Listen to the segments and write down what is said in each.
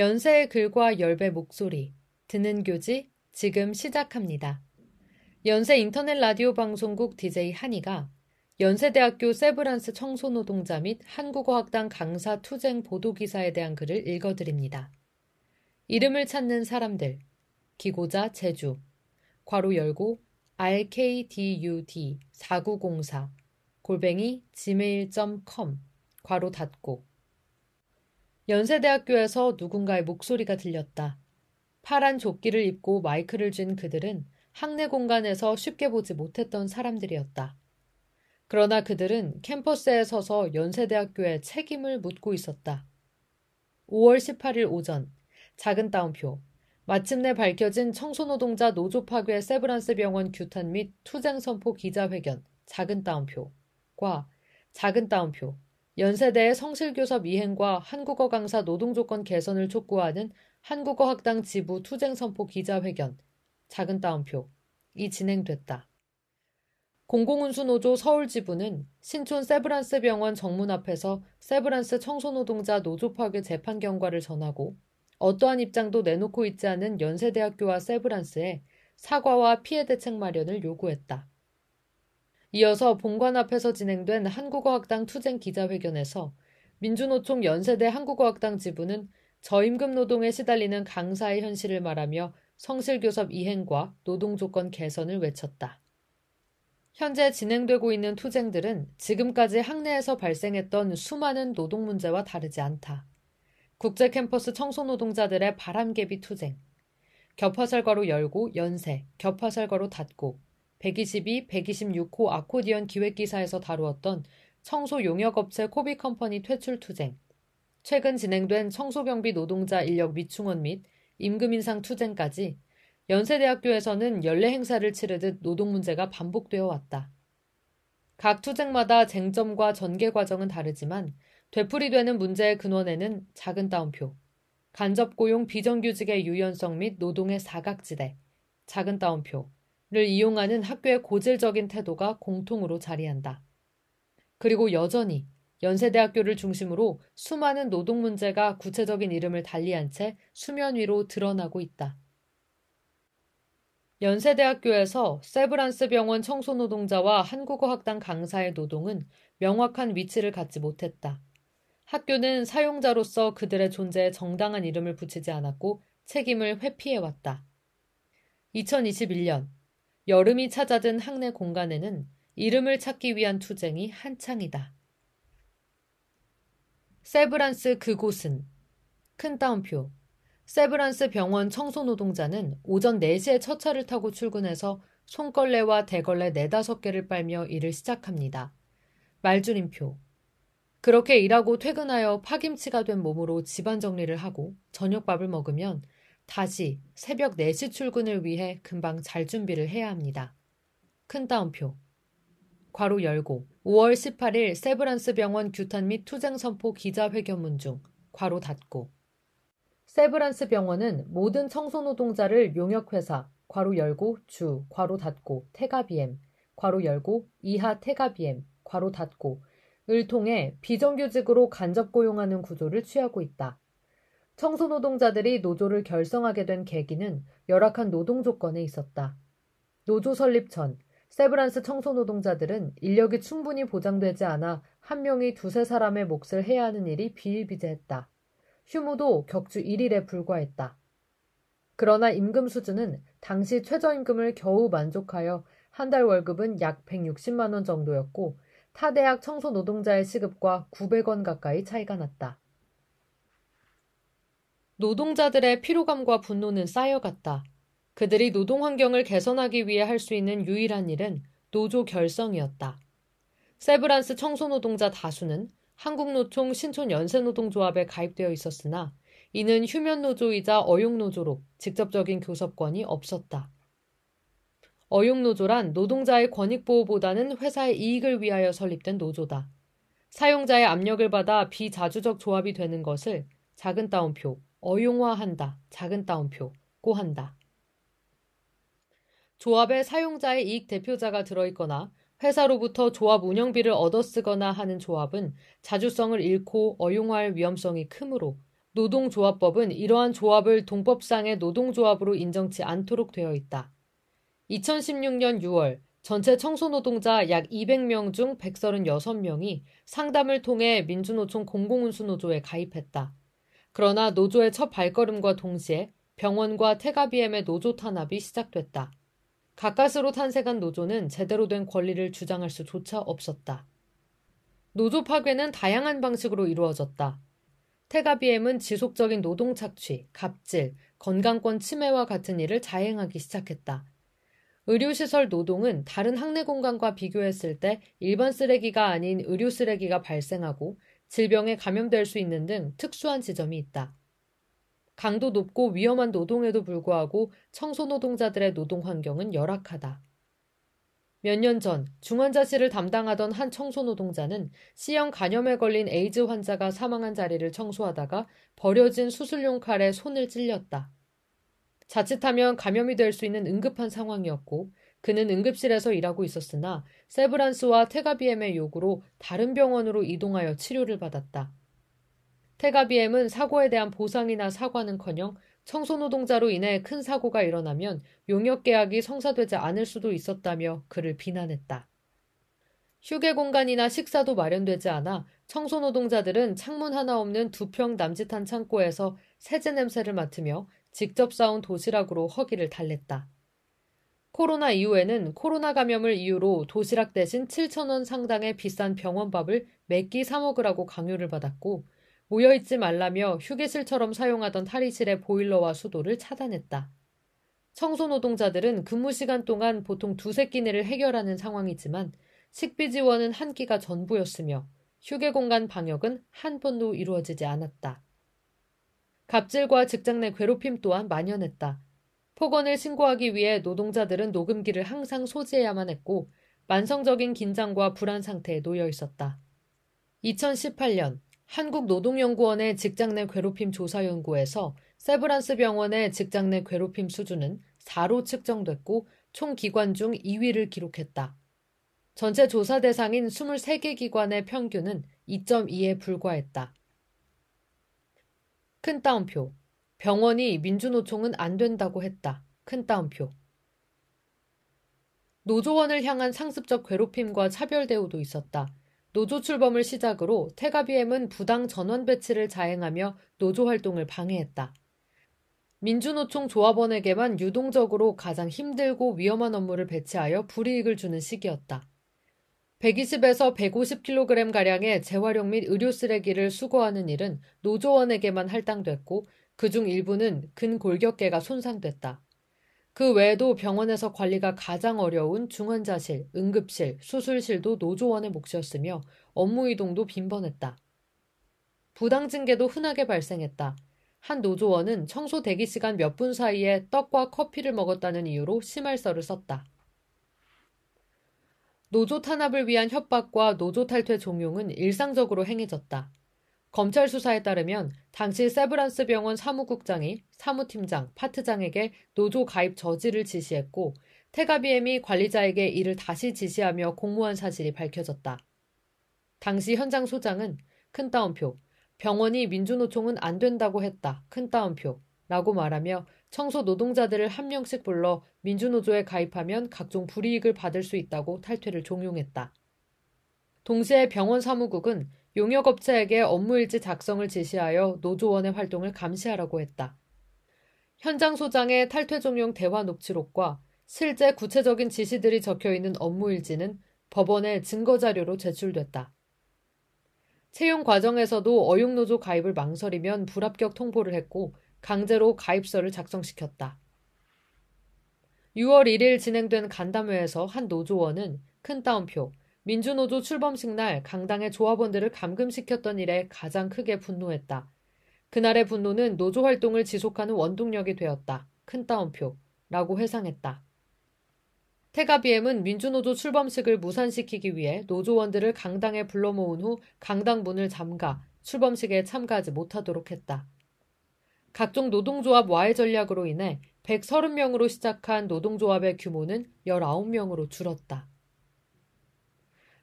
연세의 글과 열배 목소리, 듣는 교지 지금 시작합니다. 연세 인터넷 라디오 방송국 DJ 한이가 연세대학교 세브란스 청소노동자 및 한국어학당 강사 투쟁 보도기사에 대한 글을 읽어드립니다. 이름을 찾는 사람들, 기고자 제주, 괄호 열고 rkdud 4904 골뱅이 gmail.com 괄호 닫고 연세대학교에서 누군가의 목소리가 들렸다. 파란 조끼를 입고 마이크를 쥔 그들은 학내 공간에서 쉽게 보지 못했던 사람들이었다. 그러나 그들은 캠퍼스에 서서 연세대학교에 책임을 묻고 있었다. 5월 18일 오전 작은 따옴표 마침내 밝혀진 청소노동자 노조 파괴 세브란스 병원 규탄 및 투쟁 선포 기자회견 작은 따옴표과 작은 따옴표 연세대의 성실교섭 이행과 한국어 강사 노동조건 개선을 촉구하는 한국어학당 지부 투쟁선포 기자회견 작은 따옴표 이 진행됐다. 공공운수노조 서울지부는 신촌 세브란스 병원 정문 앞에서 세브란스 청소노동자 노조 파괴 재판 경과를 전하고 어떠한 입장도 내놓고 있지 않은 연세대학교와 세브란스에 사과와 피해 대책 마련을 요구했다. 이어서 본관 앞에서 진행된 한국어학당 투쟁 기자회견에서 민주노총 연세대 한국어학당 지부는 저임금 노동에 시달리는 강사의 현실을 말하며 성실교섭 이행과 노동조건 개선을 외쳤다. 현재 진행되고 있는 투쟁들은 지금까지 학내에서 발생했던 수많은 노동 문제와 다르지 않다. 국제 캠퍼스 청소노동자들의 바람개비 투쟁, 겹화살과로 열고 연세, 겹화살과로 닫고 122, 126호 아코디언 기획기사에서 다루었던 청소 용역업체 코비컴퍼니 퇴출 투쟁, 최근 진행된 청소경비 노동자 인력 미충원 및 임금 인상 투쟁까지 연세대학교에서는 연례 행사를 치르듯 노동 문제가 반복되어 왔다. 각 투쟁마다 쟁점과 전개 과정은 다르지만 되풀이되는 문제의 근원에는 작은 따옴표, 간접 고용 비정규직의 유연성 및 노동의 사각지대, 작은 따옴표, 를 이용하는 학교의 고질적인 태도가 공통으로 자리한다. 그리고 여전히 연세대학교를 중심으로 수많은 노동 문제가 구체적인 이름을 달리한 채 수면 위로 드러나고 있다. 연세대학교에서 세브란스 병원 청소노동자와 한국어학당 강사의 노동은 명확한 위치를 갖지 못했다. 학교는 사용자로서 그들의 존재에 정당한 이름을 붙이지 않았고 책임을 회피해왔다. 2021년 여름이 찾아든 학내 공간에는 이름을 찾기 위한 투쟁이 한창이다. 세브란스 그곳은 큰 따옴표 세브란스 병원 청소노동자는 오전 4시에 첫 차를 타고 출근해서 손걸레와 대걸레 네다섯 개를 빨며 일을 시작합니다. 말줄임표 그렇게 일하고 퇴근하여 파김치가 된 몸으로 집안 정리를 하고 저녁밥을 먹으면 다시 새벽 4시 출근을 위해 금방 잘 준비를 해야 합니다. 큰 따옴표. 괄호 열고 5월 18일 세브란스 병원 규탄 및 투쟁 선포 기자회견문 중 괄호 닫고 세브란스 병원은 모든 청소노동자를 용역회사 괄호 열고 주 괄호 닫고 태가비엠 괄호 열고 이하 태가비엠 괄호 닫고 을 통해 비정규직으로 간접 고용하는 구조를 취하고 있다. 청소노동자들이 노조를 결성하게 된 계기는 열악한 노동 조건에 있었다. 노조 설립 전 세브란스 청소노동자들은 인력이 충분히 보장되지 않아 한 명이 두세 사람의 몫을 해야 하는 일이 비일비재했다. 휴무도 격주 1일에 불과했다. 그러나 임금 수준은 당시 최저임금을 겨우 만족하여 한 달 월급은 약 160만 원 정도였고 타 대학 청소노동자의 시급과 900원 가까이 차이가 났다. 노동자들의 피로감과 분노는 쌓여갔다. 그들이 노동 환경을 개선하기 위해 할 수 있는 유일한 일은 노조 결성이었다. 세브란스 청소노동자 다수는 한국노총 신촌연세노동조합에 가입되어 있었으나 이는 휴면노조이자 어용노조로 직접적인 교섭권이 없었다. 어용노조란 노동자의 권익보호보다는 회사의 이익을 위하여 설립된 노조다. 사용자의 압력을 받아 비자주적 조합이 되는 것을 작은 따옴표, 어용화한다. 작은 따옴표 고 한다. 조합에 사용자의 이익 대표자가 들어있거나 회사로부터 조합 운영비를 얻어 쓰거나 하는 조합은 자주성을 잃고 어용화할 위험성이 크므로 노동조합법은 이러한 조합을 동법상의 노동조합으로 인정치 않도록 되어 있다. 2016년 6월 전체 청소노동자 약 200명 중 136명이 상담을 통해 민주노총 공공운수노조에 가입했다. 그러나 노조의 첫 발걸음과 동시에 병원과 테가비엠의 노조 탄압이 시작됐다. 가까스로 탄생한 노조는 제대로 된 권리를 주장할 수조차 없었다. 노조 파괴는 다양한 방식으로 이루어졌다. 테가비엠은 지속적인 노동 착취, 갑질, 건강권 침해와 같은 일을 자행하기 시작했다. 의료시설 노동은 다른 학내 공간과 비교했을 때 일반 쓰레기가 아닌 의료 쓰레기가 발생하고 질병에 감염될 수 있는 등 특수한 지점이 있다. 강도 높고 위험한 노동에도 불구하고 청소 노동자들의 노동 환경은 열악하다. 몇 년 전 중환자실을 담당하던 한 청소 노동자는 C형 간염에 걸린 에이즈 환자가 사망한 자리를 청소하다가 버려진 수술용 칼에 손을 찔렸다. 자칫하면 감염이 될 수 있는 응급한 상황이었고 그는 응급실에서 일하고 있었으나 세브란스와 테가비엠의 요구로 다른 병원으로 이동하여 치료를 받았다. 테가비엠은 사고에 대한 보상이나 사과는커녕 청소노동자로 인해 큰 사고가 일어나면 용역 계약이 성사되지 않을 수도 있었다며 그를 비난했다. 휴게 공간이나 식사도 마련되지 않아 청소노동자들은 창문 하나 없는 두 평 남짓한 창고에서 세제 냄새를 맡으며 직접 싸운 도시락으로 허기를 달랬다. 코로나 이후에는 코로나 감염을 이유로 도시락 대신 7천원 상당의 비싼 병원밥을 매끼 사 먹으라고 강요를 받았고 모여있지 말라며 휴게실처럼 사용하던 탈의실의 보일러와 수도를 차단했다. 청소 노동자들은 근무 시간 동안 보통 두세 끼니를 해결하는 상황이지만 식비 지원은 한 끼가 전부였으며 휴게 공간 방역은 한 번도 이루어지지 않았다. 갑질과 직장 내 괴롭힘 또한 만연했다. 폭언을 신고하기 위해 노동자들은 녹음기를 항상 소지해야만 했고 만성적인 긴장과 불안 상태에 놓여 있었다. 2018년 한국노동연구원의 직장 내 괴롭힘 조사 연구에서 세브란스 병원의 직장 내 괴롭힘 수준은 4로 측정됐고 총 기관 중 2위를 기록했다. 전체 조사 대상인 23개 기관의 평균은 2.2에 불과했다. 큰 따옴표. 병원이 민주노총은 안 된다고 했다. 큰 따옴표. 노조원을 향한 상습적 괴롭힘과 차별 대우도 있었다. 노조 출범을 시작으로 테가비엠은 부당 전원 배치를 자행하며 노조 활동을 방해했다. 민주노총 조합원에게만 유동적으로 가장 힘들고 위험한 업무를 배치하여 불이익을 주는 시기였다. 120에서 150kg 가량의 재활용 및 의료 쓰레기를 수거하는 일은 노조원에게만 할당됐고 그중 일부는 근골격계가 손상됐다. 그 외에도 병원에서 관리가 가장 어려운 중환자실, 응급실, 수술실도 노조원의 몫이었으며 업무 이동도 빈번했다. 부당 징계도 흔하게 발생했다. 한 노조원은 청소 대기 시간 몇 분 사이에 떡과 커피를 먹었다는 이유로 심할서를 썼다. 노조 탄압을 위한 협박과 노조 탈퇴 종용은 일상적으로 행해졌다. 검찰 수사에 따르면 당시 세브란스 병원 사무국장이 사무팀장, 파트장에게 노조 가입 저지를 지시했고 테가비엠이 관리자에게 이를 다시 지시하며 공모한 사실이 밝혀졌다. 당시 현장 소장은 큰 따옴표, 병원이 민주노총은 안 된다고 했다. 큰 따옴표. 라고 말하며 청소 노동자들을 한 명씩 불러 민주노조에 가입하면 각종 불이익을 받을 수 있다고 탈퇴를 종용했다. 동시에 병원 사무국은 용역업체에게 업무일지 작성을 지시하여 노조원의 활동을 감시하라고 했다. 현장 소장의 탈퇴 종용 대화 녹취록과 실제 구체적인 지시들이 적혀 있는 업무일지는 법원에 증거자료로 제출됐다. 채용 과정에서도 어용노조 가입을 망설이면 불합격 통보를 했고 강제로 가입서를 작성시켰다. 6월 1일 진행된 간담회에서 한 노조원은 큰 따옴표, 민주노조 출범식 날 강당의 조합원들을 감금시켰던 일에 가장 크게 분노했다. 그날의 분노는 노조 활동을 지속하는 원동력이 되었다. 큰 따옴표. 라고 회상했다. 테가비엠은 민주노조 출범식을 무산시키기 위해 노조원들을 강당에 불러 모은 후 강당 문을 잠가 출범식에 참가하지 못하도록 했다. 각종 노동조합 와해 전략으로 인해 130명으로 시작한 노동조합의 규모는 19명으로 줄었다.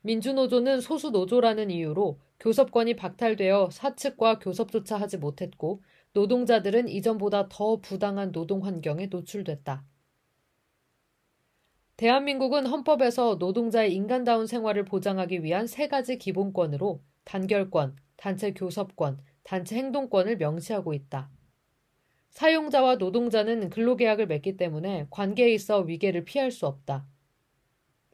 민주노조는 소수노조라는 이유로 교섭권이 박탈되어 사측과 교섭조차 하지 못했고 노동자들은 이전보다 더 부당한 노동 환경에 노출됐다. 대한민국은 헌법에서 노동자의 인간다운 생활을 보장하기 위한 세 가지 기본권으로 단결권, 단체 교섭권, 단체 행동권을 명시하고 있다. 사용자와 노동자는 근로계약을 맺기 때문에 관계에 있어 위계를 피할 수 없다.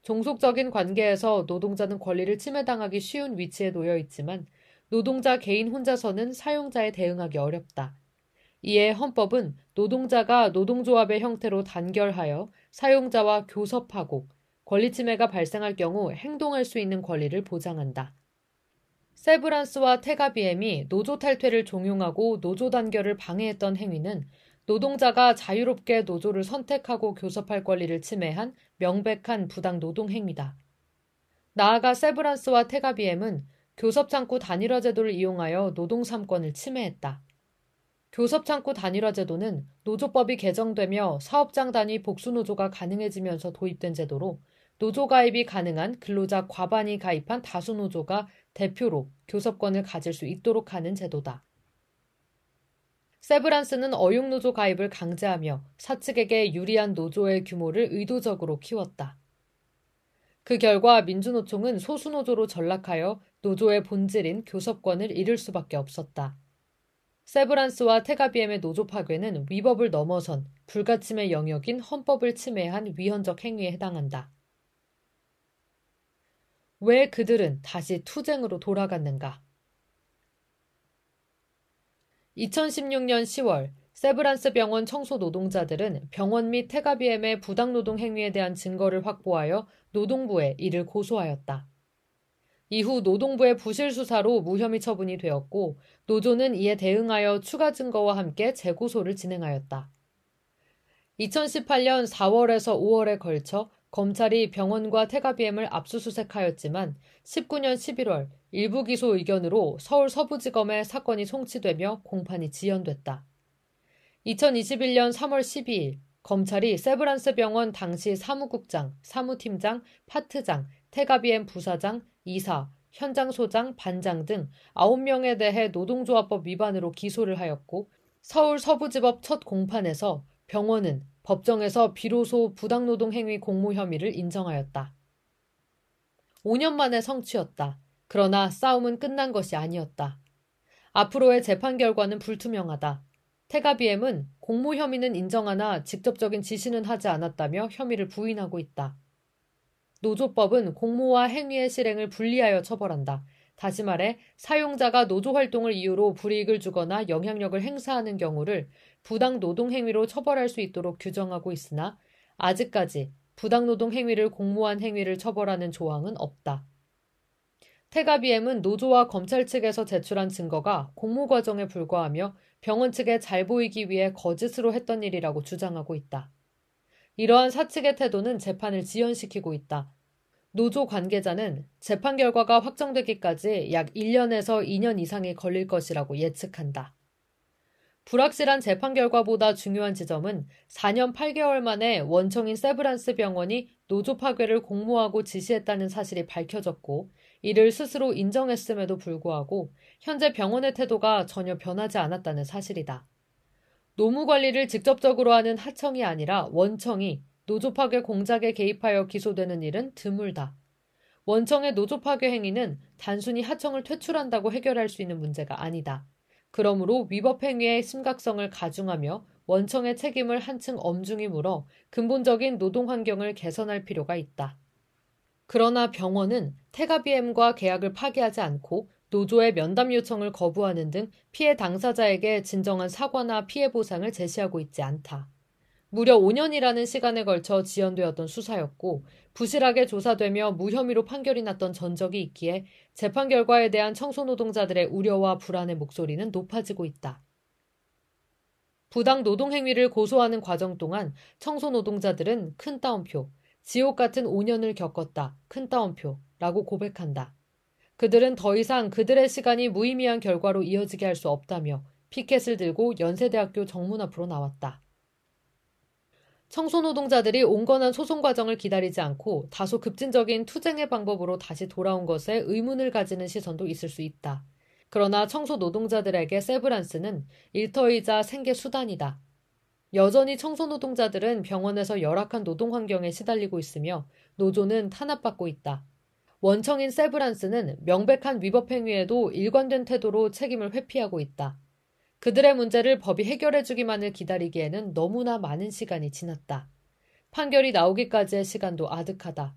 종속적인 관계에서 노동자는 권리를 침해당하기 쉬운 위치에 놓여 있지만 노동자 개인 혼자서는 사용자에 대응하기 어렵다. 이에 헌법은 노동자가 노동조합의 형태로 단결하여 사용자와 교섭하고 권리침해가 발생할 경우 행동할 수 있는 권리를 보장한다. 세브란스와 테가비엠이 노조 탈퇴를 종용하고 노조 단결을 방해했던 행위는 노동자가 자유롭게 노조를 선택하고 교섭할 권리를 침해한 명백한 부당 노동 행위다. 나아가 세브란스와 테가비엠은 교섭창구 단일화 제도를 이용하여 노동 3권을 침해했다. 교섭창구 단일화 제도는 노조법이 개정되며 사업장 단위 복수노조가 가능해지면서 도입된 제도로 노조 가입이 가능한 근로자 과반이 가입한 다수노조가 대표로 교섭권을 가질 수 있도록 하는 제도다. 세브란스는 어용노조 가입을 강제하며 사측에게 유리한 노조의 규모를 의도적으로 키웠다. 그 결과 민주노총은 소수노조로 전락하여 노조의 본질인 교섭권을 잃을 수밖에 없었다. 세브란스와 테가비엠의 노조 파괴는 위법을 넘어선 불가침의 영역인 헌법을 침해한 위헌적 행위에 해당한다. 왜 그들은 다시 투쟁으로 돌아갔는가? 2016년 10월 세브란스 병원 청소 노동자들은 병원 및 테가비엠의 부당노동 행위에 대한 증거를 확보하여 노동부에 이를 고소하였다. 이후 노동부의 부실 수사로 무혐의 처분이 되었고 노조는 이에 대응하여 추가 증거와 함께 재고소를 진행하였다. 2018년 4월에서 5월에 걸쳐 검찰이 병원과 태가비엠을 압수수색하였지만 19년 11월 일부 기소 의견으로 서울 서부지검에 사건이 송치되며 공판이 지연됐다. 2021년 3월 12일 검찰이 세브란스 병원 당시 사무국장, 사무팀장, 파트장, 태가비엠 부사장, 이사, 현장 소장, 반장 등 9명에 대해 노동조합법 위반으로 기소를 하였고 서울 서부지법 첫 공판에서 병원은 법정에서 비로소 부당노동 행위 공모 혐의를 인정하였다. 5년 만에 성취였다. 그러나 싸움은 끝난 것이 아니었다. 앞으로의 재판 결과는 불투명하다. 테가비엠은 공모 혐의는 인정하나 직접적인 지시는 하지 않았다며 혐의를 부인하고 있다. 노조법은 공모와 행위의 실행을 분리하여 처벌한다. 다시 말해 사용자가 노조 활동을 이유로 불이익을 주거나 영향력을 행사하는 경우를 부당 노동 행위로 처벌할 수 있도록 규정하고 있으나 아직까지 부당 노동 행위를 공모한 행위를 처벌하는 조항은 없다. 테가비엠은 노조와 검찰 측에서 제출한 증거가 공모 과정에 불과하며 병원 측에 잘 보이기 위해 거짓으로 했던 일이라고 주장하고 있다. 이러한 사측의 태도는 재판을 지연시키고 있다. 노조 관계자는 재판 결과가 확정되기까지 약 1년에서 2년 이상이 걸릴 것이라고 예측한다. 불확실한 재판 결과보다 중요한 지점은 4년 8개월 만에 원청인 세브란스 병원이 노조 파괴를 공모하고 지시했다는 사실이 밝혀졌고 이를 스스로 인정했음에도 불구하고 현재 병원의 태도가 전혀 변하지 않았다는 사실이다. 노무 관리를 직접적으로 하는 하청이 아니라 원청이 노조 파괴 공작에 개입하여 기소되는 일은 드물다. 원청의 노조 파괴 행위는 단순히 하청을 퇴출한다고 해결할 수 있는 문제가 아니다. 그러므로 위법 행위의 심각성을 가중하며 원청의 책임을 한층 엄중히 물어 근본적인 노동 환경을 개선할 필요가 있다. 그러나 병원은 테가비엠과 계약을 파기하지 않고 노조의 면담 요청을 거부하는 등 피해 당사자에게 진정한 사과나 피해 보상을 제시하고 있지 않다. 무려 5년이라는 시간에 걸쳐 지연되었던 수사였고 부실하게 조사되며 무혐의로 판결이 났던 전적이 있기에 재판 결과에 대한 청소노동자들의 우려와 불안의 목소리는 높아지고 있다. 부당 노동 행위를 고소하는 과정 동안 청소노동자들은 큰 따옴표, 지옥 같은 5년을 겪었다, 큰 따옴표라고 고백한다. 그들은 더 이상 그들의 시간이 무의미한 결과로 이어지게 할 수 없다며 피켓을 들고 연세대학교 정문 앞으로 나왔다. 청소노동자들이 온건한 소송 과정을 기다리지 않고 다소 급진적인 투쟁의 방법으로 다시 돌아온 것에 의문을 가지는 시선도 있을 수 있다. 그러나 청소노동자들에게 세브란스는 일터이자 생계 수단이다. 여전히 청소노동자들은 병원에서 열악한 노동 환경에 시달리고 있으며 노조는 탄압받고 있다. 원청인 세브란스는 명백한 위법 행위에도 일관된 태도로 책임을 회피하고 있다. 그들의 문제를 법이 해결해주기만을 기다리기에는 너무나 많은 시간이 지났다. 판결이 나오기까지의 시간도 아득하다.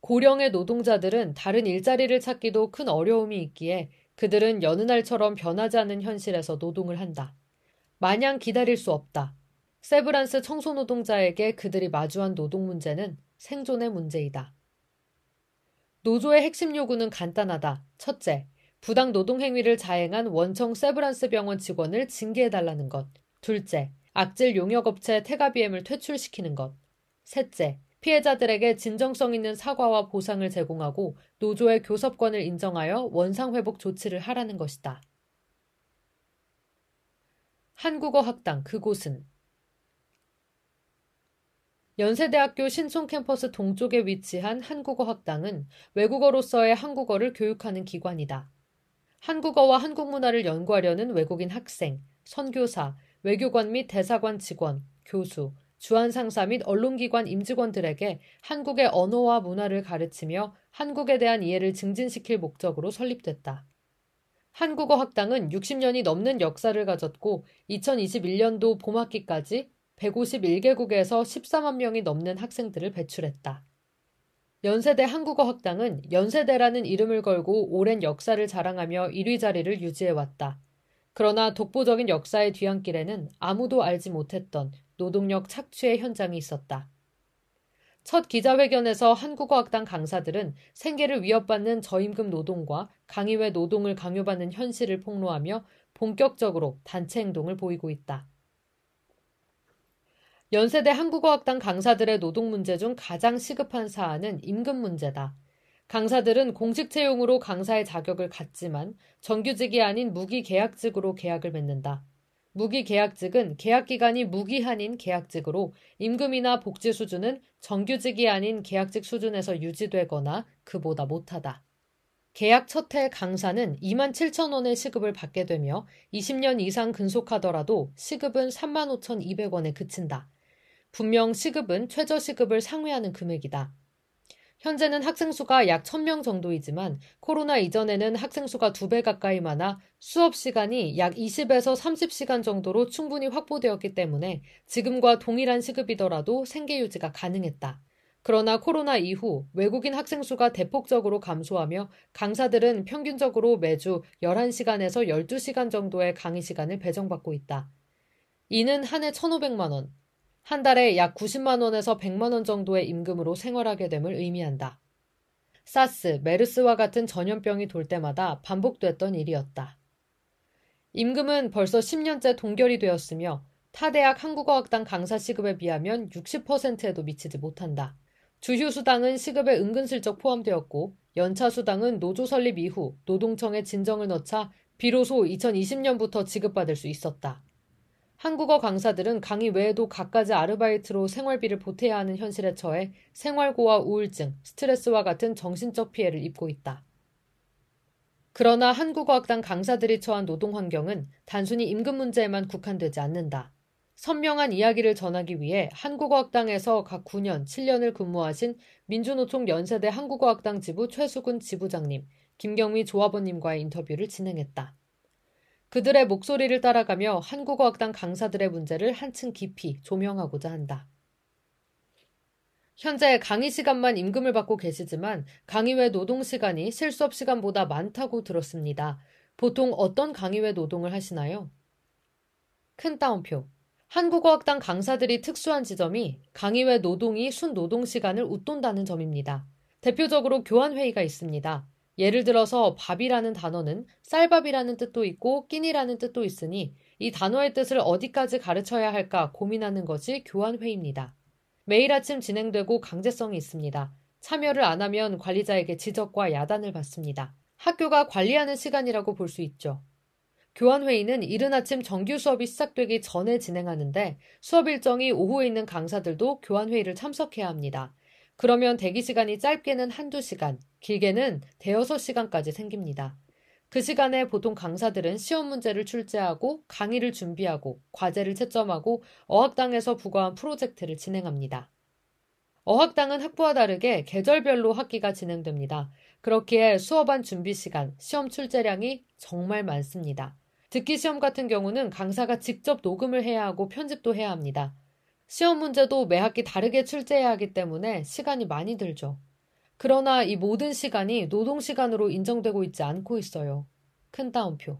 고령의 노동자들은 다른 일자리를 찾기도 큰 어려움이 있기에 그들은 여느 날처럼 변하지 않는 현실에서 노동을 한다. 마냥 기다릴 수 없다. 세브란스 청소노동자에게 그들이 마주한 노동 문제는 생존의 문제이다. 노조의 핵심 요구는 간단하다. 첫째, 부당 노동 행위를 자행한 원청 세브란스 병원 직원을 징계해달라는 것. 둘째, 악질 용역업체 테가비엠을 퇴출시키는 것. 셋째, 피해자들에게 진정성 있는 사과와 보상을 제공하고 노조의 교섭권을 인정하여 원상회복 조치를 하라는 것이다. 한국어 학당 그곳은 연세대학교 신촌 캠퍼스 동쪽에 위치한 한국어 학당은 외국어로서의 한국어를 교육하는 기관이다. 한국어와 한국 문화를 연구하려는 외국인 학생, 선교사, 외교관 및 대사관 직원, 교수, 주한상사 및 언론기관 임직원들에게 한국의 언어와 문화를 가르치며 한국에 대한 이해를 증진시킬 목적으로 설립됐다. 한국어 학당은 60년이 넘는 역사를 가졌고 2021년도 봄학기까지 151개국에서 14만 명이 넘는 학생들을 배출했다. 연세대 한국어 학당은 연세대라는 이름을 걸고 오랜 역사를 자랑하며 1위 자리를 유지해왔다. 그러나 독보적인 역사의 뒤안길에는 아무도 알지 못했던 노동력 착취의 현장이 있었다. 첫 기자회견에서 한국어학당 강사들은 생계를 위협받는 저임금 노동과 강의외 노동을 강요받는 현실을 폭로하며 본격적으로 단체 행동을 보이고 있다. 연세대 한국어학당 강사들의 노동 문제 중 가장 시급한 사안은 임금 문제다. 강사들은 공식 채용으로 강사의 자격을 갖지만 정규직이 아닌 무기계약직으로 계약을 맺는다. 무기계약직은 계약기간이 무기한인 계약직으로 임금이나 복지 수준은 정규직이 아닌 계약직 수준에서 유지되거나 그보다 못하다. 계약 첫 해 강사는 2만 7천 원의 시급을 받게 되며 20년 이상 근속하더라도 시급은 3만 5천 2백 원에 그친다. 분명 시급은 최저시급을 상회하는 금액이다. 현재는 학생 수가 약 1000명 정도이지만 코로나 이전에는 학생 수가 2배 가까이 많아 수업 시간이 약 20에서 30시간 정도로 충분히 확보되었기 때문에 지금과 동일한 시급이더라도 생계 유지가 가능했다. 그러나 코로나 이후 외국인 학생 수가 대폭적으로 감소하며 강사들은 평균적으로 매주 11시간에서 12시간 정도의 강의 시간을 배정받고 있다. 이는 한 해 1,500만 원, 한 달에 약 90만 원에서 100만 원 정도의 임금으로 생활하게 됨을 의미한다. 사스, 메르스와 같은 전염병이 돌 때마다 반복됐던 일이었다. 임금은 벌써 10년째 동결이 되었으며 타 대학 한국어학당 강사 시급에 비하면 60%에도 미치지 못한다. 주휴 수당은 시급에 은근슬쩍 포함되었고 연차 수당은 노조 설립 이후 노동청에 진정을 넣자 비로소 2020년부터 지급받을 수 있었다. 한국어 강사들은 강의 외에도 갖가지 아르바이트로 생활비를 보태야 하는 현실에 처해 생활고와 우울증, 스트레스와 같은 정신적 피해를 입고 있다. 그러나 한국어학당 강사들이 처한 노동 환경은 단순히 임금 문제에만 국한되지 않는다. 선명한 이야기를 전하기 위해 한국어학당에서 각 9년, 7년을 근무하신 민주노총 연세대 한국어학당 지부 최수근 지부장님, 김경미 조합원님과의 인터뷰를 진행했다. 그들의 목소리를 따라가며 한국어 학당 강사들의 문제를 한층 깊이 조명하고자 한다. 현재 강의 시간만 임금을 받고 계시지만 강의 외 노동 시간이 실수업 시간보다 많다고 들었습니다. 보통 어떤 강의 외 노동을 하시나요? 큰 따옴표. 한국어학당 강사들이 특수한 지점이 강의 외 노동이 순 노동 시간을 웃돈다는 점입니다. 대표적으로 교환회의가 있습니다. 예를 들어서 밥이라는 단어는 쌀밥이라는 뜻도 있고 끼니라는 뜻도 있으니 이 단어의 뜻을 어디까지 가르쳐야 할까 고민하는 것이 교환회의입니다. 매일 아침 진행되고 강제성이 있습니다. 참여를 안 하면 관리자에게 지적과 야단을 받습니다. 학교가 관리하는 시간이라고 볼 수 있죠. 교환회의는 이른 아침 정규 수업이 시작되기 전에 진행하는데 수업 일정이 오후에 있는 강사들도 교환회의를 참석해야 합니다. 그러면 대기 시간이 짧게는 한두 시간, 길게는 대여섯 시간까지 생깁니다. 그 시간에 보통 강사들은 시험 문제를 출제하고 강의를 준비하고 과제를 채점하고 어학당에서 부과한 프로젝트를 진행합니다. 어학당은 학부와 다르게 계절별로 학기가 진행됩니다. 그렇기에 수업안 준비 시간, 시험 출제량이 정말 많습니다. 듣기 시험 같은 경우는 강사가 직접 녹음을 해야 하고 편집도 해야 합니다. 시험 문제도 매 학기 다르게 출제해야 하기 때문에 시간이 많이 들죠. 그러나 이 모든 시간이 노동시간으로 인정되고 있지 않고 있어요. 큰 따옴표.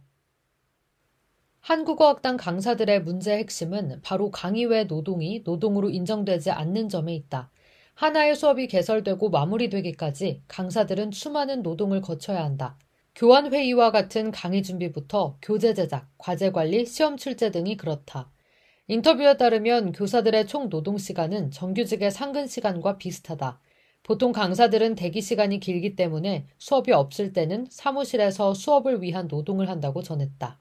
한국어학당 강사들의 문제의 핵심은 바로 강의 외 노동이 노동으로 인정되지 않는 점에 있다. 하나의 수업이 개설되고 마무리되기까지 강사들은 수많은 노동을 거쳐야 한다. 교환 회의와 같은 강의 준비부터 교재 제작, 과제 관리, 시험 출제 등이 그렇다. 인터뷰에 따르면 교사들의 총 노동 시간은 정규직의 상근 시간과 비슷하다. 보통 강사들은 대기 시간이 길기 때문에 수업이 없을 때는 사무실에서 수업을 위한 노동을 한다고 전했다.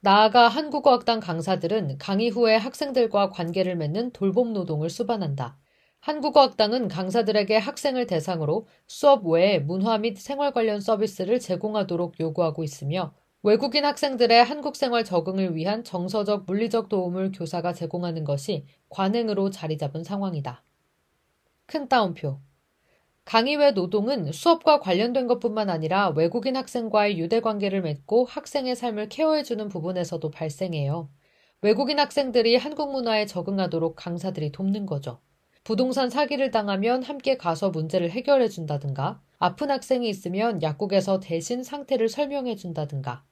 나아가 한국어학당 강사들은 강의 후에 학생들과 관계를 맺는 돌봄 노동을 수반한다. 한국어학당은 강사들에게 학생을 대상으로 수업 외에 문화 및 생활 관련 서비스를 제공하도록 요구하고 있으며 외국인 학생들의 한국 생활 적응을 위한 정서적, 물리적 도움을 교사가 제공하는 것이 관행으로 자리 잡은 상황이다. 큰 따옴표. 강의 외 노동은 수업과 관련된 것뿐만 아니라 외국인 학생과의 유대 관계를 맺고 학생의 삶을 케어해주는 부분에서도 발생해요. 외국인 학생들이 한국 문화에 적응하도록 강사들이 돕는 거죠. 부동산 사기를 당하면 함께 가서 문제를 해결해 준다든가, 아픈 학생이 있으면 약국에서 대신 상태를 설명해 준다든가.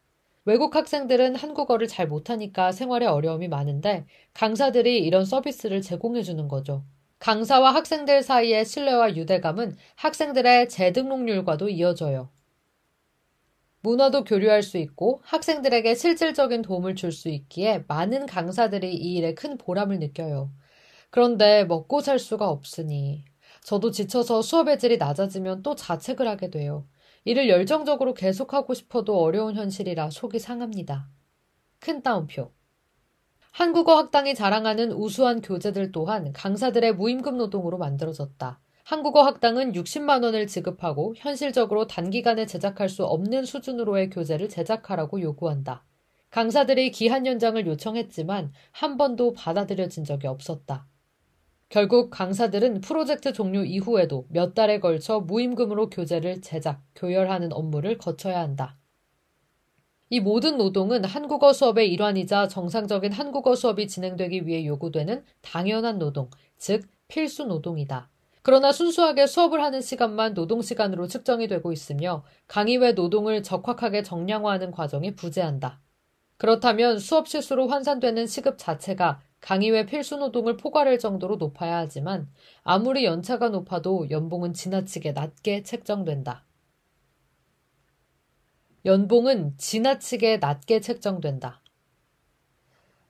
외국 학생들은 한국어를 잘 못하니까 생활에 어려움이 많은데 강사들이 이런 서비스를 제공해 주는 거죠. 강사와 학생들 사이의 신뢰와 유대감은 학생들의 재등록률과도 이어져요. 문화도 교류할 수 있고 학생들에게 실질적인 도움을 줄 수 있기에 많은 강사들이 이 일에 큰 보람을 느껴요. 그런데 먹고 살 수가 없으니 저도 지쳐서 수업의 질이 낮아지면 또 자책을 하게 돼요. 이를 열정적으로 계속하고 싶어도 어려운 현실이라 속이 상합니다. 큰 따옴표. 한국어 학당이 자랑하는 우수한 교재들 또한 강사들의 무임금 노동으로 만들어졌다. 한국어 학당은 60만 원을 지급하고 현실적으로 단기간에 제작할 수 없는 수준으로의 교재를 제작하라고 요구한다. 강사들이 기한 연장을 요청했지만 한 번도 받아들여진 적이 없었다. 결국 강사들은 프로젝트 종료 이후에도 몇 달에 걸쳐 무임금으로 교재를 제작, 교열하는 업무를 거쳐야 한다. 이 모든 노동은 한국어 수업의 일환이자 정상적인 한국어 수업이 진행되기 위해 요구되는 당연한 노동, 즉 필수 노동이다. 그러나 순수하게 수업을 하는 시간만 노동 시간으로 측정이 되고 있으며 강의 외 노동을 적확하게 정량화하는 과정이 부재한다. 그렇다면 수업 실수로 환산되는 시급 자체가 강의 외 필수 노동을 포괄할 정도로 높아야 하지만 아무리 연차가 높아도 연봉은 지나치게 낮게 책정된다. 연봉은 지나치게 낮게 책정된다.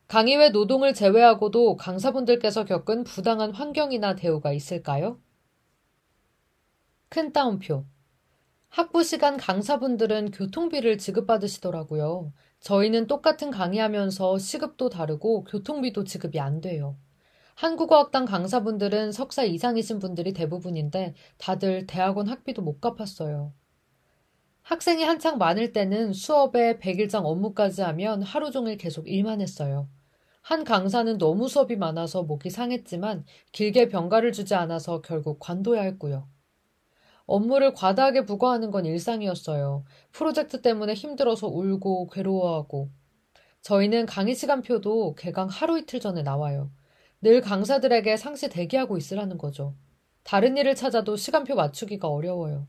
강의 외 노동을 제외하고도 강사분들께서 겪은 부당한 환경이나 대우가 있을까요? 큰 따옴표. 학부 시간 강사분들은 교통비를 지급받으시더라고요. 저희는 똑같은 강의하면서 시급도 다르고 교통비도 지급이 안 돼요. 한국어학당 강사분들은 석사 이상이신 분들이 대부분인데 다들 대학원 학비도 못 갚았어요. 학생이 한창 많을 때는 수업에 100일장 업무까지 하면 하루 종일 계속 일만 했어요. 한 강사는 너무 수업이 많아서 목이 상했지만 길게 병가를 주지 않아서 결국 관둬야 했고요. 업무를 과다하게 부과하는 건 일상이었어요. 프로젝트 때문에 힘들어서 울고 괴로워하고. 저희는 강의 시간표도 개강 하루 이틀 전에 나와요. 늘 강사들에게 상시 대기하고 있으라는 거죠. 다른 일을 찾아도 시간표 맞추기가 어려워요.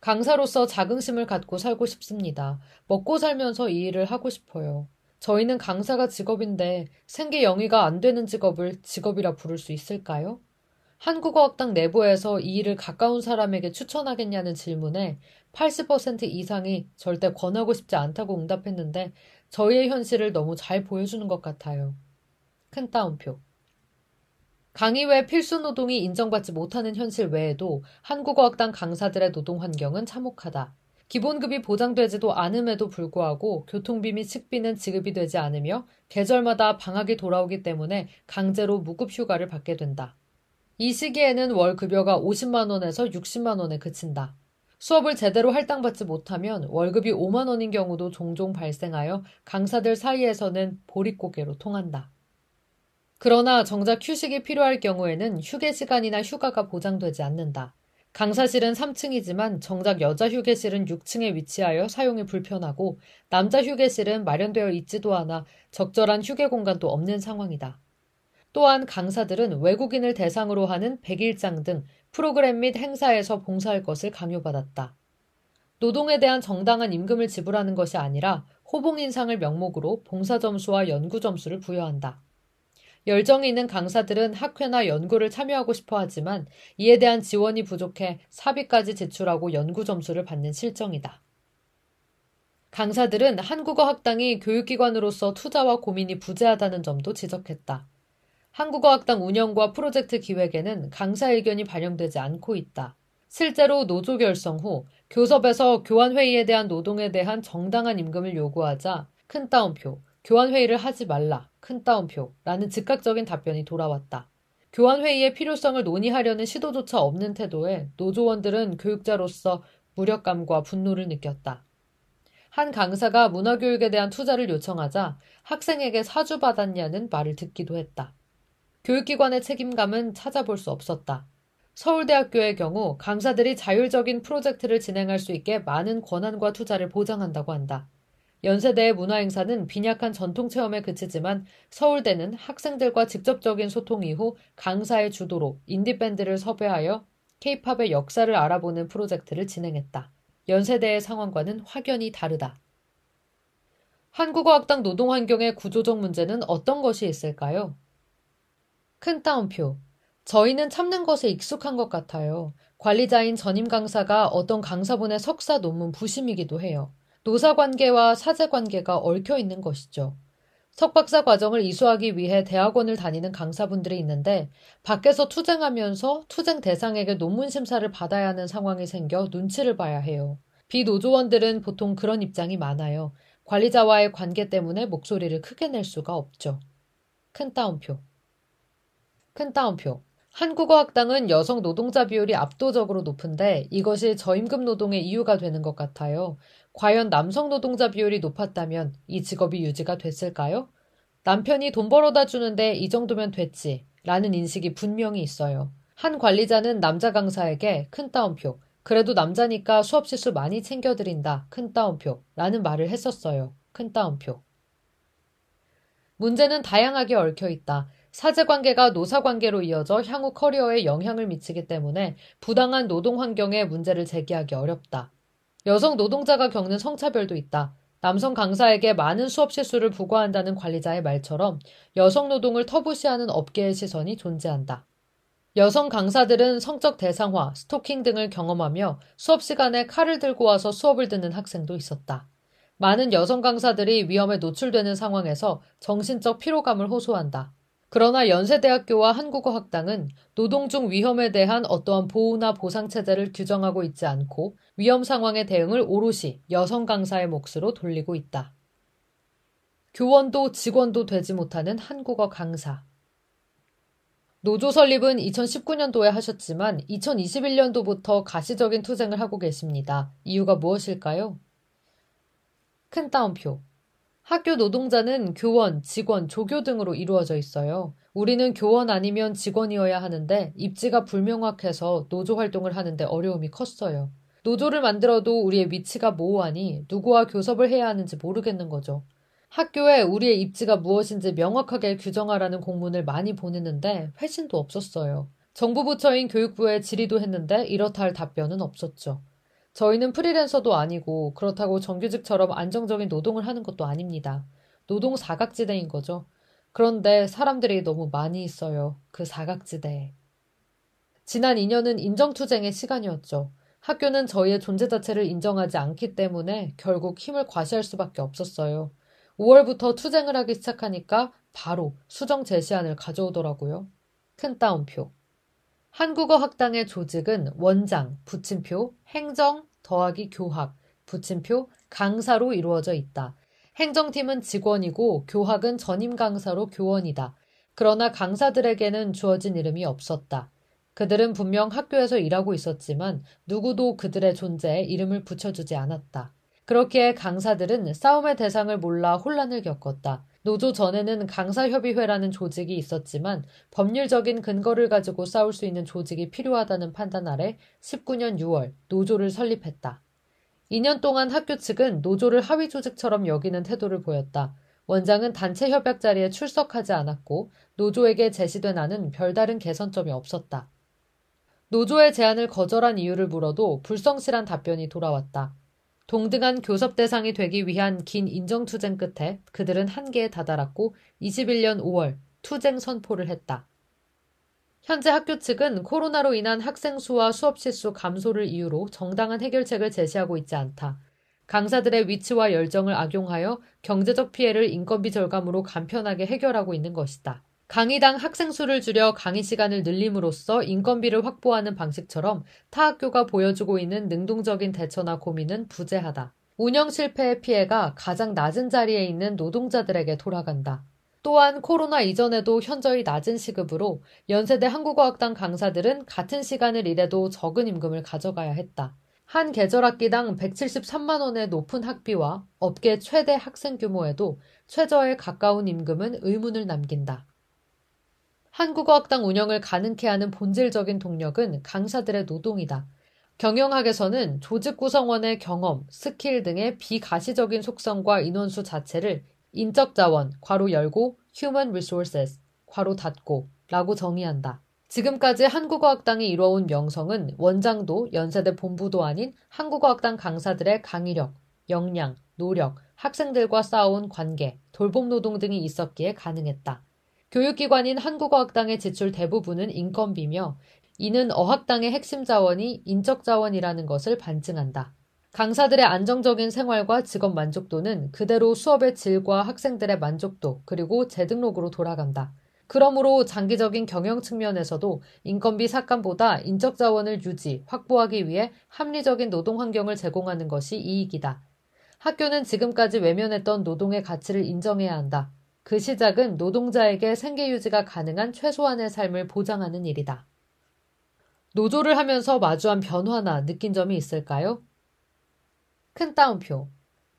강사로서 자긍심을 갖고 살고 싶습니다. 먹고 살면서 이 일을 하고 싶어요. 저희는 강사가 직업인데 생계 영위가 안 되는 직업을 직업이라 부를 수 있을까요? 한국어학당 내부에서 이 일을 가까운 사람에게 추천하겠냐는 질문에 80% 이상이 절대 권하고 싶지 않다고 응답했는데 저희의 현실을 너무 잘 보여주는 것 같아요. 큰 따옴표. 강의 외 필수 노동이 인정받지 못하는 현실 외에도 한국어학당 강사들의 노동 환경은 참혹하다. 기본급이 보장되지도 않음에도 불구하고 교통비 및 식비는 지급이 되지 않으며 계절마다 방학이 돌아오기 때문에 강제로 무급 휴가를 받게 된다. 이 시기에는 월 급여가 50만원에서 60만원에 그친다. 수업을 제대로 할당받지 못하면 월급이 5만원인 경우도 종종 발생하여 강사들 사이에서는 보릿고개로 통한다. 그러나 정작 휴식이 필요할 경우에는 휴게 시간이나 휴가가 보장되지 않는다. 강사실은 3층이지만 정작 여자 휴게실은 6층에 위치하여 사용이 불편하고 남자 휴게실은 마련되어 있지도 않아 적절한 휴게 공간도 없는 상황이다. 또한 강사들은 외국인을 대상으로 하는 백일장 등 프로그램 및 행사에서 봉사할 것을 강요받았다. 노동에 대한 정당한 임금을 지불하는 것이 아니라 호봉 인상을 명목으로 봉사 점수와 연구 점수를 부여한다. 열정이 있는 강사들은 학회나 연구를 참여하고 싶어 하지만 이에 대한 지원이 부족해 사비까지 지출하고 연구 점수를 받는 실정이다. 강사들은 한국어 학당이 교육기관으로서 투자와 고민이 부재하다는 점도 지적했다. 한국어 학당 운영과 프로젝트 기획에는 강사 의견이 반영되지 않고 있다. 실제로 노조 결성 후 교섭에서 교환회의에 대한 노동에 대한 정당한 임금을 요구하자 큰 따옴표, 교환회의를 하지 말라, 큰 따옴표라는 즉각적인 답변이 돌아왔다. 교환회의의 필요성을 논의하려는 시도조차 없는 태도에 노조원들은 교육자로서 무력감과 분노를 느꼈다. 한 강사가 문화교육에 대한 투자를 요청하자 학생에게 사주받았냐는 말을 듣기도 했다. 교육기관의 책임감은 찾아볼 수 없었다. 서울대학교의 경우 강사들이 자율적인 프로젝트를 진행할 수 있게 많은 권한과 투자를 보장한다고 한다. 연세대의 문화행사는 빈약한 전통 체험에 그치지만 서울대는 학생들과 직접적인 소통 이후 강사의 주도로 인디밴드를 섭외하여 케이팝의 역사를 알아보는 프로젝트를 진행했다. 연세대의 상황과는 확연히 다르다. 한국어학당 노동 환경의 구조적 문제는 어떤 것이 있을까요? 큰 따옴표. 저희는 참는 것에 익숙한 것 같아요. 관리자인 전임 강사가 어떤 강사분의 석사 논문 부심이기도 해요. 노사 관계와 사제 관계가 얽혀 있는 것이죠. 석박사 과정을 이수하기 위해 대학원을 다니는 강사분들이 있는데 밖에서 투쟁하면서 투쟁 대상에게 논문 심사를 받아야 하는 상황이 생겨 눈치를 봐야 해요. 비노조원들은 보통 그런 입장이 많아요. 관리자와의 관계 때문에 목소리를 크게 낼 수가 없죠. 큰 따옴표. 큰 따옴표. 한국어 학당은 여성 노동자 비율이 압도적으로 높은데 이것이 저임금 노동의 이유가 되는 것 같아요. 과연 남성 노동자 비율이 높았다면 이 직업이 유지가 됐을까요? 남편이 돈 벌어다 주는데 이 정도면 됐지. 라는 인식이 분명히 있어요. 한 관리자는 남자 강사에게 큰 따옴표. 그래도 남자니까 수업 시수 많이 챙겨드린다. 큰 따옴표. 라는 말을 했었어요. 큰 따옴표. 문제는 다양하게 얽혀 있다. 사제 관계가 노사 관계로 이어져 향후 커리어에 영향을 미치기 때문에 부당한 노동 환경에 문제를 제기하기 어렵다. 여성 노동자가 겪는 성차별도 있다. 남성 강사에게 많은 수업 실수를 부과한다는 관리자의 말처럼 여성 노동을 터부시하는 업계의 시선이 존재한다. 여성 강사들은 성적 대상화, 스토킹 등을 경험하며 수업 시간에 칼을 들고 와서 수업을 듣는 학생도 있었다. 많은 여성 강사들이 위험에 노출되는 상황에서 정신적 피로감을 호소한다. 그러나 연세대학교와 한국어학당은 노동 중 위험에 대한 어떠한 보호나 보상 체제를 규정하고 있지 않고 위험 상황의 대응을 오롯이 여성 강사의 몫으로 돌리고 있다. 교원도 직원도 되지 못하는 한국어 강사. 노조 설립은 2019년도에 하셨지만 2021년도부터 가시적인 투쟁을 하고 계십니다. 이유가 무엇일까요? 큰 따옴표. 학교 노동자는 교원, 직원, 조교 등으로 이루어져 있어요. 우리는 교원 아니면 직원이어야 하는데 입지가 불명확해서 노조 활동을 하는데 어려움이 컸어요. 노조를 만들어도 우리의 위치가 모호하니 누구와 교섭을 해야 하는지 모르겠는 거죠. 학교에 우리의 입지가 무엇인지 명확하게 규정하라는 공문을 많이 보냈는데 회신도 없었어요. 정부 부처인 교육부에 질의도 했는데 이렇다 할 답변은 없었죠. 저희는 프리랜서도 아니고 그렇다고 정규직처럼 안정적인 노동을 하는 것도 아닙니다. 노동 사각지대인 거죠. 그런데 사람들이 너무 많이 있어요. 그 사각지대에. 지난 2년은 인정투쟁의 시간이었죠. 학교는 저희의 존재 자체를 인정하지 않기 때문에 결국 힘을 과시할 수밖에 없었어요. 5월부터 투쟁을 하기 시작하니까 바로 수정 제시안을 가져오더라고요. 큰 따옴표. 한국어 학당의 조직은 원장, 붙임표, 행정, 더하기 교학, 붙임표 강사로 이루어져 있다. 행정팀은 직원이고 교학은 전임 강사로 교원이다. 그러나 강사들에게는 주어진 이름이 없었다. 그들은 분명 학교에서 일하고 있었지만 누구도 그들의 존재에 이름을 붙여주지 않았다. 그렇기에 강사들은 싸움의 대상을 몰라 혼란을 겪었다. 노조 전에는 강사협의회라는 조직이 있었지만 법률적인 근거를 가지고 싸울 수 있는 조직이 필요하다는 판단 아래 19년 6월 노조를 설립했다. 2년 동안 학교 측은 노조를 하위 조직처럼 여기는 태도를 보였다. 원장은 단체 협약 자리에 출석하지 않았고 노조에게 제시된 안은 별다른 개선점이 없었다. 노조의 제안을 거절한 이유를 물어도 불성실한 답변이 돌아왔다. 동등한 교섭 대상이 되기 위한 긴 인정투쟁 끝에 그들은 한계에 다다랐고 21년 5월 투쟁 선포를 했다. 현재 학교 측은 코로나로 인한 학생 수와 수업 실수 감소를 이유로 정당한 해결책을 제시하고 있지 않다. 강사들의 위치와 열정을 악용하여 경제적 피해를 인건비 절감으로 간편하게 해결하고 있는 것이다. 강의당 학생 수를 줄여 강의 시간을 늘림으로써 인건비를 확보하는 방식처럼 타 학교가 보여주고 있는 능동적인 대처나 고민은 부재하다. 운영 실패의 피해가 가장 낮은 자리에 있는 노동자들에게 돌아간다. 또한 코로나 이전에도 현저히 낮은 시급으로 연세대 한국어학당 강사들은 같은 시간을 일해도 적은 임금을 가져가야 했다. 한 계절 학기당 173만 원의 높은 학비와 업계 최대 학생 규모에도 최저에 가까운 임금은 의문을 남긴다. 한국어 학당 운영을 가능케 하는 본질적인 동력은 강사들의 노동이다. 경영학에서는 조직 구성원의 경험, 스킬 등의 비가시적인 속성과 인원수 자체를 인적 자원, 괄호 열고, human resources, 괄호 닫고, 라고 정의한다. 지금까지 한국어학당이 이뤄온 명성은 원장도 연세대 본부도 아닌 한국어학당 강사들의 강의력, 역량, 노력, 학생들과 쌓아온 관계, 돌봄 노동 등이 있었기에 가능했다. 교육기관인 한국어학당의 지출 대부분은 인건비며 이는 어학당의 핵심 자원이 인적 자원이라는 것을 반증한다. 강사들의 안정적인 생활과 직업 만족도는 그대로 수업의 질과 학생들의 만족도 그리고 재등록으로 돌아간다. 그러므로 장기적인 경영 측면에서도 인건비 삭감보다 인적 자원을 유지, 확보하기 위해 합리적인 노동 환경을 제공하는 것이 이익이다. 학교는 지금까지 외면했던 노동의 가치를 인정해야 한다. 그 시작은 노동자에게 생계 유지가 가능한 최소한의 삶을 보장하는 일이다. 노조를 하면서 마주한 변화나 느낀 점이 있을까요? 큰 따옴표.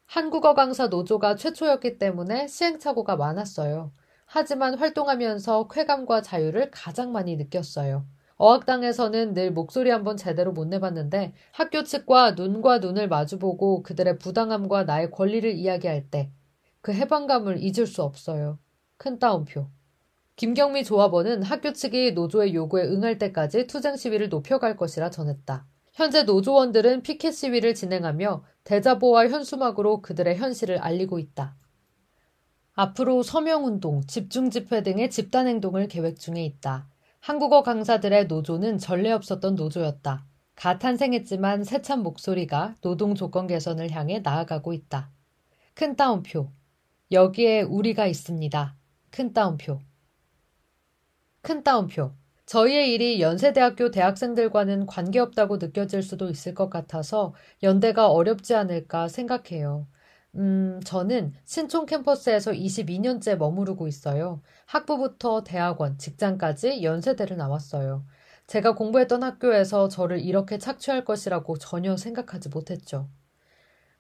한국어 강사 노조가 최초였기 때문에 시행착오가 많았어요. 하지만 활동하면서 쾌감과 자유를 가장 많이 느꼈어요. 어학당에서는 늘 목소리 한번 제대로 못 내봤는데 학교 측과 눈과 눈을 마주보고 그들의 부당함과 나의 권리를 이야기할 때 그 해방감을 잊을 수 없어요. 큰 따옴표. 김경미 조합원은 학교 측이 노조의 요구에 응할 때까지 투쟁 시위를 높여갈 것이라 전했다. 현재 노조원들은 피켓 시위를 진행하며 대자보와 현수막으로 그들의 현실을 알리고 있다. 앞으로 서명운동, 집중집회 등의 집단행동을 계획 중에 있다. 한국어 강사들의 노조는 전례 없었던 노조였다. 가 탄생했지만 세찬 목소리가 노동 조건 개선을 향해 나아가고 있다. 큰 따옴표. 여기에 우리가 있습니다. 큰 따옴표. 큰 따옴표. 저희의 일이 연세대학교 대학생들과는 관계없다고 느껴질 수도 있을 것 같아서 연대가 어렵지 않을까 생각해요. 음, 저는 신촌 캠퍼스에서 22년째 머무르고 있어요. 학부부터 대학원, 직장까지 연세대를 나왔어요. 제가 공부했던 학교에서 저를 이렇게 착취할 것이라고 전혀 생각하지 못했죠.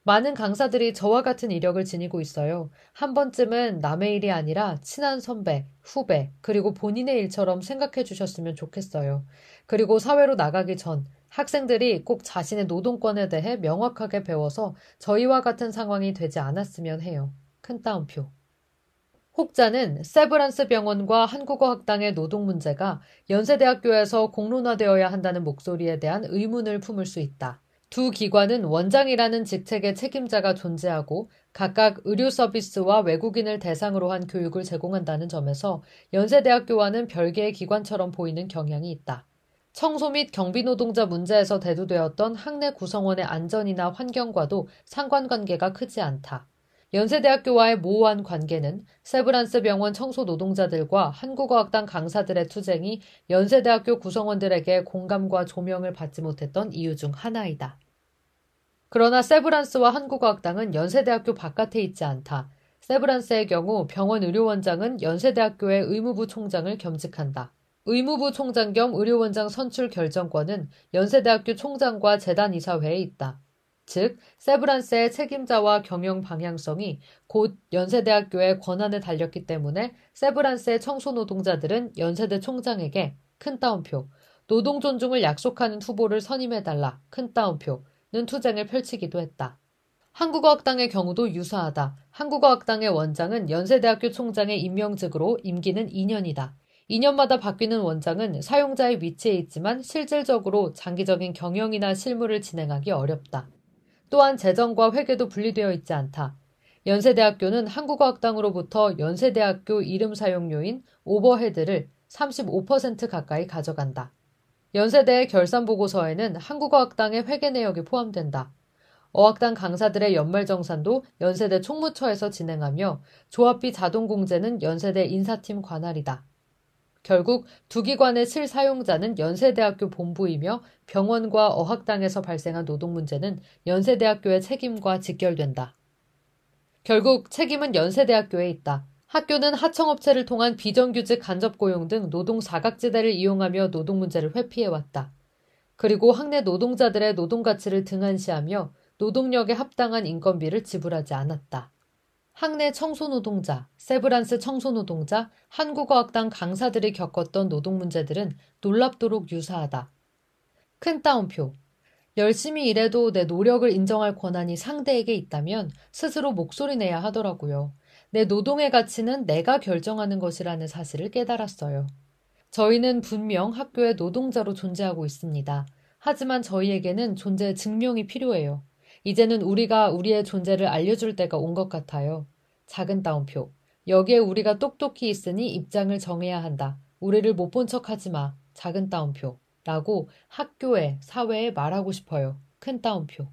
많은 강사들이 저와 같은 이력을 지니고 있어요. 한 번쯤은 남의 일이 아니라 친한 선배, 후배, 그리고 본인의 일처럼 생각해 주셨으면 좋겠어요. 그리고 사회로 나가기 전 학생들이 꼭 자신의 노동권에 대해 명확하게 배워서 저희와 같은 상황이 되지 않았으면 해요. 큰 따옴표. 혹자는 세브란스 병원과 한국어 학당의 노동 문제가 연세대학교에서 공론화되어야 한다는 목소리에 대한 의문을 품을 수 있다. 두 기관은 원장이라는 직책의 책임자가 존재하고 각각 의료 서비스와 외국인을 대상으로 한 교육을 제공한다는 점에서 연세대학교와는 별개의 기관처럼 보이는 경향이 있다. 청소 및 경비 노동자 문제에서 대두되었던 학내 구성원의 안전이나 환경과도 상관관계가 크지 않다. 연세대학교와의 모호한 관계는 세브란스 병원 청소 노동자들과 한국어학당 강사들의 투쟁이 연세대학교 구성원들에게 공감과 조명을 받지 못했던 이유 중 하나이다. 그러나 세브란스와 한국어학당은 연세대학교 바깥에 있지 않다. 세브란스의 경우 병원 의료원장은 연세대학교의 의무부 총장을 겸직한다. 의무부 총장 겸 의료원장 선출 결정권은 연세대학교 총장과 재단이사회에 있다. 즉, 세브란스의 책임자와 경영 방향성이 곧 연세대학교의 권한에 달렸기 때문에 세브란스의 청소노동자들은 연세대 총장에게 큰 따옴표, 노동 존중을 약속하는 후보를 선임해달라 큰 따옴표는 투쟁을 펼치기도 했다. 한국어학당의 경우도 유사하다. 한국어학당의 원장은 연세대학교 총장의 임명직으로 임기는 2년이다. 2년마다 바뀌는 원장은 사용자의 위치에 있지만 실질적으로 장기적인 경영이나 실무를 진행하기 어렵다. 또한 재정과 회계도 분리되어 있지 않다. 연세대학교는 한국어학당으로부터 연세대학교 이름 사용료인 오버헤드를 35% 가까이 가져간다. 연세대의 결산 보고서에는 한국어학당의 회계 내역이 포함된다. 어학당 강사들의 연말정산도 연세대 총무처에서 진행하며 조합비 자동공제는 연세대 인사팀 관할이다. 결국 두 기관의 실 사용자는 연세대학교 본부이며 병원과 어학당에서 발생한 노동 문제는 연세대학교의 책임과 직결된다. 결국 책임은 연세대학교에 있다. 학교는 하청업체를 통한 비정규직 간접 고용 등 노동 사각지대를 이용하며 노동 문제를 회피해왔다. 그리고 학내 노동자들의 노동 가치를 등한시하며 노동력에 합당한 인건비를 지불하지 않았다. 학내 청소노동자, 세브란스 청소노동자, 한국어학당 강사들이 겪었던 노동 문제들은 놀랍도록 유사하다. 큰 따옴표. 열심히 일해도 내 노력을 인정할 권한이 상대에게 있다면 스스로 목소리 내야 하더라고요. 내 노동의 가치는 내가 결정하는 것이라는 사실을 깨달았어요. 저희는 분명 학교의 노동자로 존재하고 있습니다. 하지만 저희에게는 존재 증명이 필요해요. 이제는 우리가 우리의 존재를 알려줄 때가 온 것 같아요. 작은 따옴표. 여기에 우리가 똑똑히 있으니 입장을 정해야 한다. 우리를 못 본 척 하지 마. 작은 따옴표. 라고 학교에, 사회에 말하고 싶어요. 큰 따옴표.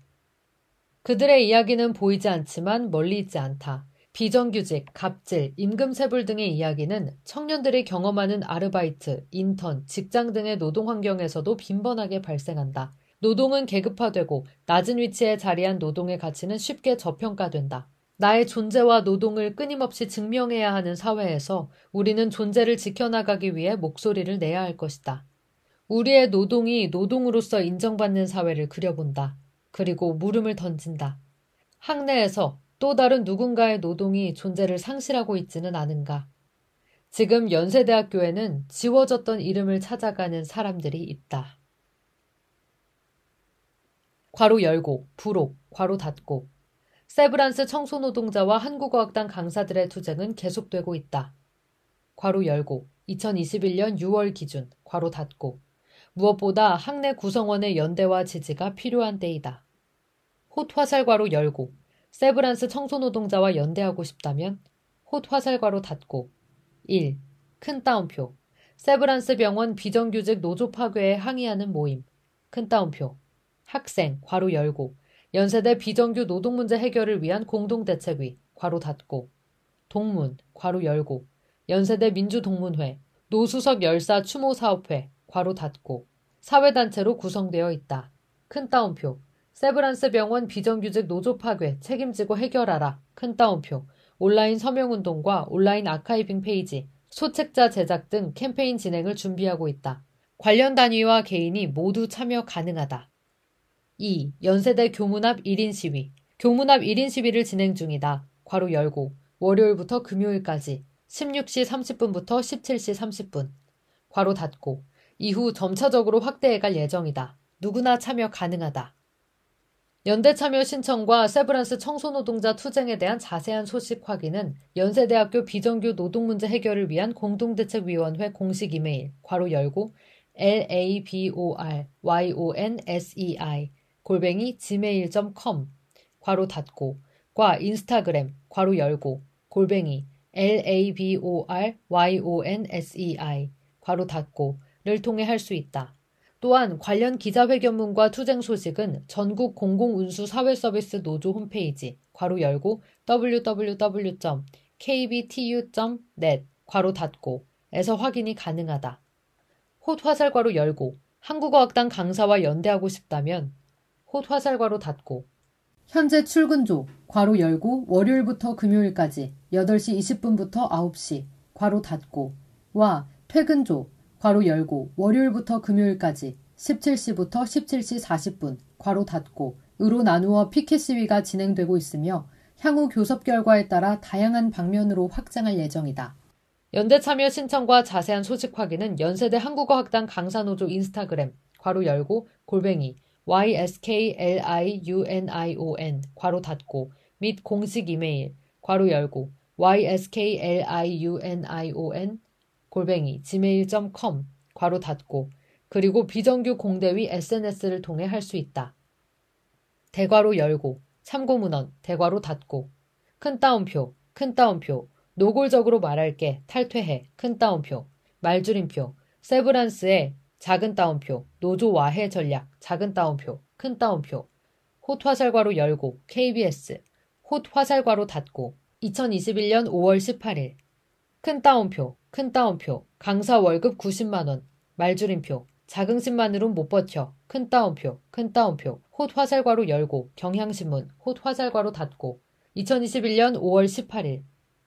그들의 이야기는 보이지 않지만 멀리 있지 않다. 비정규직, 갑질, 임금세불 등의 이야기는 청년들이 경험하는 아르바이트, 인턴, 직장 등의 노동 환경에서도 빈번하게 발생한다. 노동은 계급화되고 낮은 위치에 자리한 노동의 가치는 쉽게 저평가된다. 나의 존재와 노동을 끊임없이 증명해야 하는 사회에서 우리는 존재를 지켜나가기 위해 목소리를 내야 할 것이다. 우리의 노동이 노동으로서 인정받는 사회를 그려본다. 그리고 물음을 던진다. 학내에서 또 다른 누군가의 노동이 존재를 상실하고 있지는 않은가. 지금 연세대학교에는 지워졌던 이름을 찾아가는 사람들이 있다. 괄호 열고, 부록, 괄호 닫고. 세브란스 청소노동자와 한국어학당 강사들의 투쟁은 계속되고 있다. 괄호 열고, 2021년 6월 기준, 괄호 닫고. 무엇보다 학내 구성원의 연대와 지지가 필요한 때이다. 홑 화살괄호 열고, 세브란스 청소노동자와 연대하고 싶다면 홑 화살괄호 닫고 1. 큰 따옴표 세브란스 병원 비정규직 노조 파괴에 항의하는 모임 큰 따옴표 학생, 괄호 열고, 연세대 비정규 노동 문제 해결을 위한 공동대책위, 괄호 닫고, 동문, 괄호 열고, 연세대 민주동문회, 노수석 열사 추모사업회, 괄호 닫고, 사회단체로 구성되어 있다. 큰 따옴표. 세브란스 병원 비정규직 노조 파괴 책임지고 해결하라. 큰 따옴표. 온라인 서명운동과 온라인 archiving 페이지, 소책자 제작 등 캠페인 진행을 준비하고 있다. 관련 단위와 개인이 모두 참여 가능하다. 2. 연세대 교문 앞 1인 시위. 교문 앞 1인 시위를 진행 중이다. 괄호 열고 월요일부터 금요일까지 16시 30분부터 17시 30분. 괄호 닫고 이후 점차적으로 확대해갈 예정이다. 누구나 참여 가능하다. 연대 참여 신청과 세브란스 청소노동자 투쟁에 대한 자세한 소식 확인은 연세대학교 비정규 노동문제 해결을 위한 공동대책위원회 공식 이메일 괄호 열고 laboryonsei 골뱅이 gmail.com 괄호 닫고 과 인스타그램 괄호 열고 골뱅이 laboryonsei 괄호 닫고를 통해 할 수 있다. 또한 관련 기자회견문과 투쟁 소식은 전국 공공운수 사회서비스 노조 홈페이지 괄호 열고 www.kbtu.net 괄호 닫고 에서 확인이 가능하다. 홑 화살괄호 열고 한국어학당 강사와 연대하고 싶다면 홑 화살괄호 닫고 현재 출근조, 괄호 열고, 월요일부터 금요일까지 8시 20분부터 9시, 괄호 닫고, 와, 퇴근조, 괄호 열고, 월요일부터 금요일까지 17시부터 17시 40분, 괄호 닫고, 으로 나누어 피켓 시위가 진행되고 있으며 향후 교섭 결과에 따라 다양한 방면으로 확장할 예정이다. 연대 참여 신청과 자세한 소식 확인은 연세대 한국어학당 강사노조 인스타그램 괄호 열고 골뱅이 yskliunion 괄호 닫고 및 공식 이메일 괄호 열고 yskliunion 골뱅이 gmail.com 괄호 닫고 그리고 비정규 공대위 SNS를 통해 할 수 있다. 대괄호 열고 참고문헌 대괄호 닫고 큰 따옴표 큰 따옴표 노골적으로 말할게 탈퇴해 큰 따옴표 말줄임표 세브란스의 작은 따옴표 노조 와해 전략 작은 따옴표 큰 따옴표. 홑 화살괄호 열고 KBS 홑 화살괄호 닫고 2021년 5월 18일. 큰 따옴표 큰 따옴표. 강사 월급 90만원. 말줄임표. 자긍심만으론 못 버텨. 큰 따옴표 큰 따옴표. 홑 화살괄호 열고 경향신문. 홑 화살괄호 닫고 2021년 5월 18일.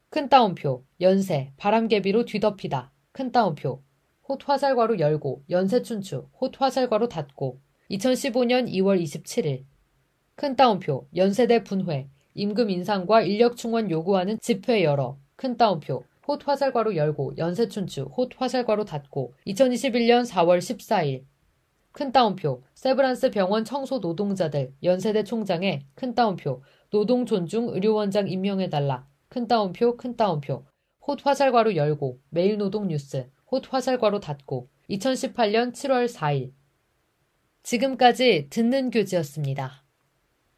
큰 따옴표 연세 바람개비로 뒤덮이다. 큰 따옴표 홑 화살괄호 열고 연세춘추 홑 화살괄호 닫고. 2015년 2월 27일. 큰 따옴표 연세대 분회. 임금 인상과 인력 충원 요구하는 집회 열어. 큰 따옴표 홑 화살괄호 열고 연세춘추 홑 화살괄호 닫고. 2021년 4월 14일. 큰 따옴표 세브란스 병원 청소 노동자들 연세대 총장에 큰 따옴표. 노동 존중 의료원장 임명해달라. 큰 따옴표 큰 따옴표. 홑 화살괄호 열고 매일노동 뉴스 홑 화살괄호 닫고 2018년 7월 4일 지금까지 듣는 교지였습니다.